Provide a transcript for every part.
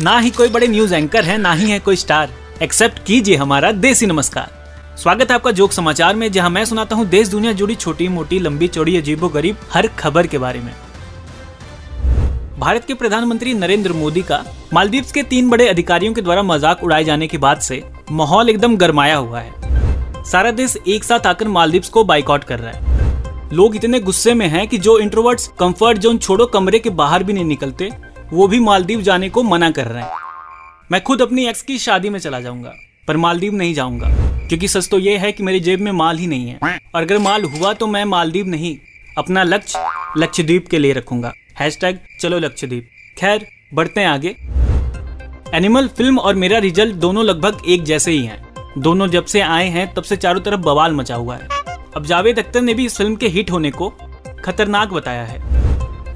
ना ही कोई बड़े न्यूज़ एंकर है, ना ही है कोई स्टार एक्सेप्ट कीजिए हमारा देसी नमस्कार. स्वागत है आपका जोक समाचार में, जहाँ मैं सुनाता हूँ देश, दुनिया जुड़ी छोटी, मोटी, लंबी, चौड़ी, अजीबो, गरीब हर खबर के बारे में. भारत के प्रधानमंत्री नरेंद्र मोदी का मालदीव्स के तीन बड़े अधिकारियों के द्वारा मज़ाक उड़ाए जाने के बाद से माहौल एकदम गर्माया हुआ है. सारा देश एक साथ आकर मालदीव्स को बाइकआउट कर रहा है. लोग इतने गुस्से में हैं कि जो इंट्रोवर्ट्स कंफर्ट जोन छोड़ो, कमरे के बाहर भी नहीं निकलते वो भी मालदीव जाने को मना कर रहे हैं। मैं खुद अपनी एक्स की शादी में चला जाऊँगा, पर मालदीव नहीं जाऊँगा, क्योंकि सच तो ये है कि मेरी जेब में माल ही नहीं है। और अगर माल हुआ तो मैं मालदीव नहीं, अपना लक्ष्य, लक्षद्वीप के लिए रखूँगा। हैशटैग चलो लक्षद्वीप। खैर, बढ़ते हैं आगे। एनिमल फ़िल्म और मेरा रिज़ल्ट दोनों लगभग एक जैसे ही हैं। दोनों जब से आए हैं, तब से चारों तरफ़ बवाल मचा हुआ है। अब जावेद अख्तर ने भी इस फ़िल्म के हिट होने को खतरनाक बताया है।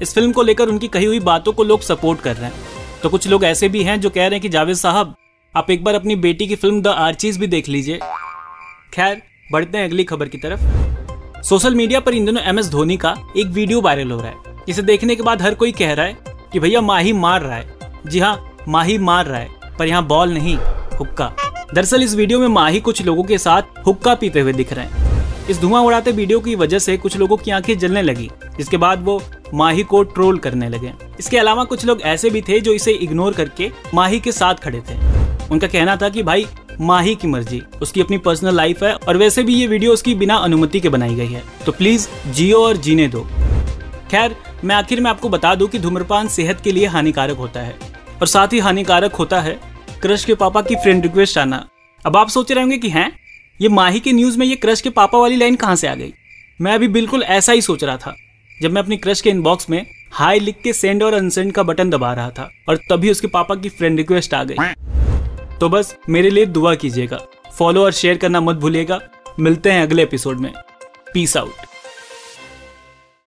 इस फ़िल्म को लेकर उनकी कही हुई बातों को लोग सपोर्ट कर रहे हैं। तो कुछ लोग ऐसे भी हैं जो कह रहे हैं कि, जावेद साहब, आप एक बार अपनी बेटी की फ़िल्म द आर्चीज भी देख लीजिए। खैर, बढ़ते हैं अगली खबर की तरफ़। सोशल मीडिया पर इन दिनों एम एस धोनी का एक वीडियो वायरल हो रहा है। जिसे देखने के बाद हर कोई कह रहा है कि, भैया, माही मार रहा है। जी हाँ माही मार रहा है, पर यहाँ बॉल नहीं, हुक्का। दरअसल इस वीडियो में माही कुछ लोगों के साथ हुक्का पीते हुए दिख रहे हैं। इस धुआँ उड़ाते वीडियो की वजह से कुछ लोगों की आँखें जलने लगी। जिसके बाद वो माही को ट्रोल करने लगे। इसके अलावा कुछ लोग ऐसे भी थे जो इसे इग्नोर करके माही के साथ खड़े थे। उनका कहना था कि भाई, माही की मर्ज़ी, उसकी अपनी पर्सनल लाइफ है और वैसे भी ये वीडियो उसकी बिना अनुमति के बनाई गई है। तो प्लीज़, जियो और जीने दो। खैर, मैं आखिर में आपको बता दूँ कि धूम्रपान सेहत के लिए हानिकारक होता है और साथ ही हानिकारक होता है क्रश के पापा की फ्रेंड रिक्वेस्ट आना। अब आप सोच रहे होंगे कि हैं, ये माही के न्यूज़ में ये क्रश के पापा वाली लाइन कहाँ से आ गई? मैं अभी बिल्कुल ऐसा ही सोच रहा था। जब मैं अपनी क्रश के इनबॉक्स में हाई लिख के सेंड और अनसेंड का बटन दबा रहा था और तभी उसके पापा की फ्रेंड रिक्वेस्ट आ गई। तो बस मेरे लिए दुआ कीजिएगा। फॉलो और शेयर करना मत भूलिएगा। मिलते हैं अगले एपिसोड में। Peace out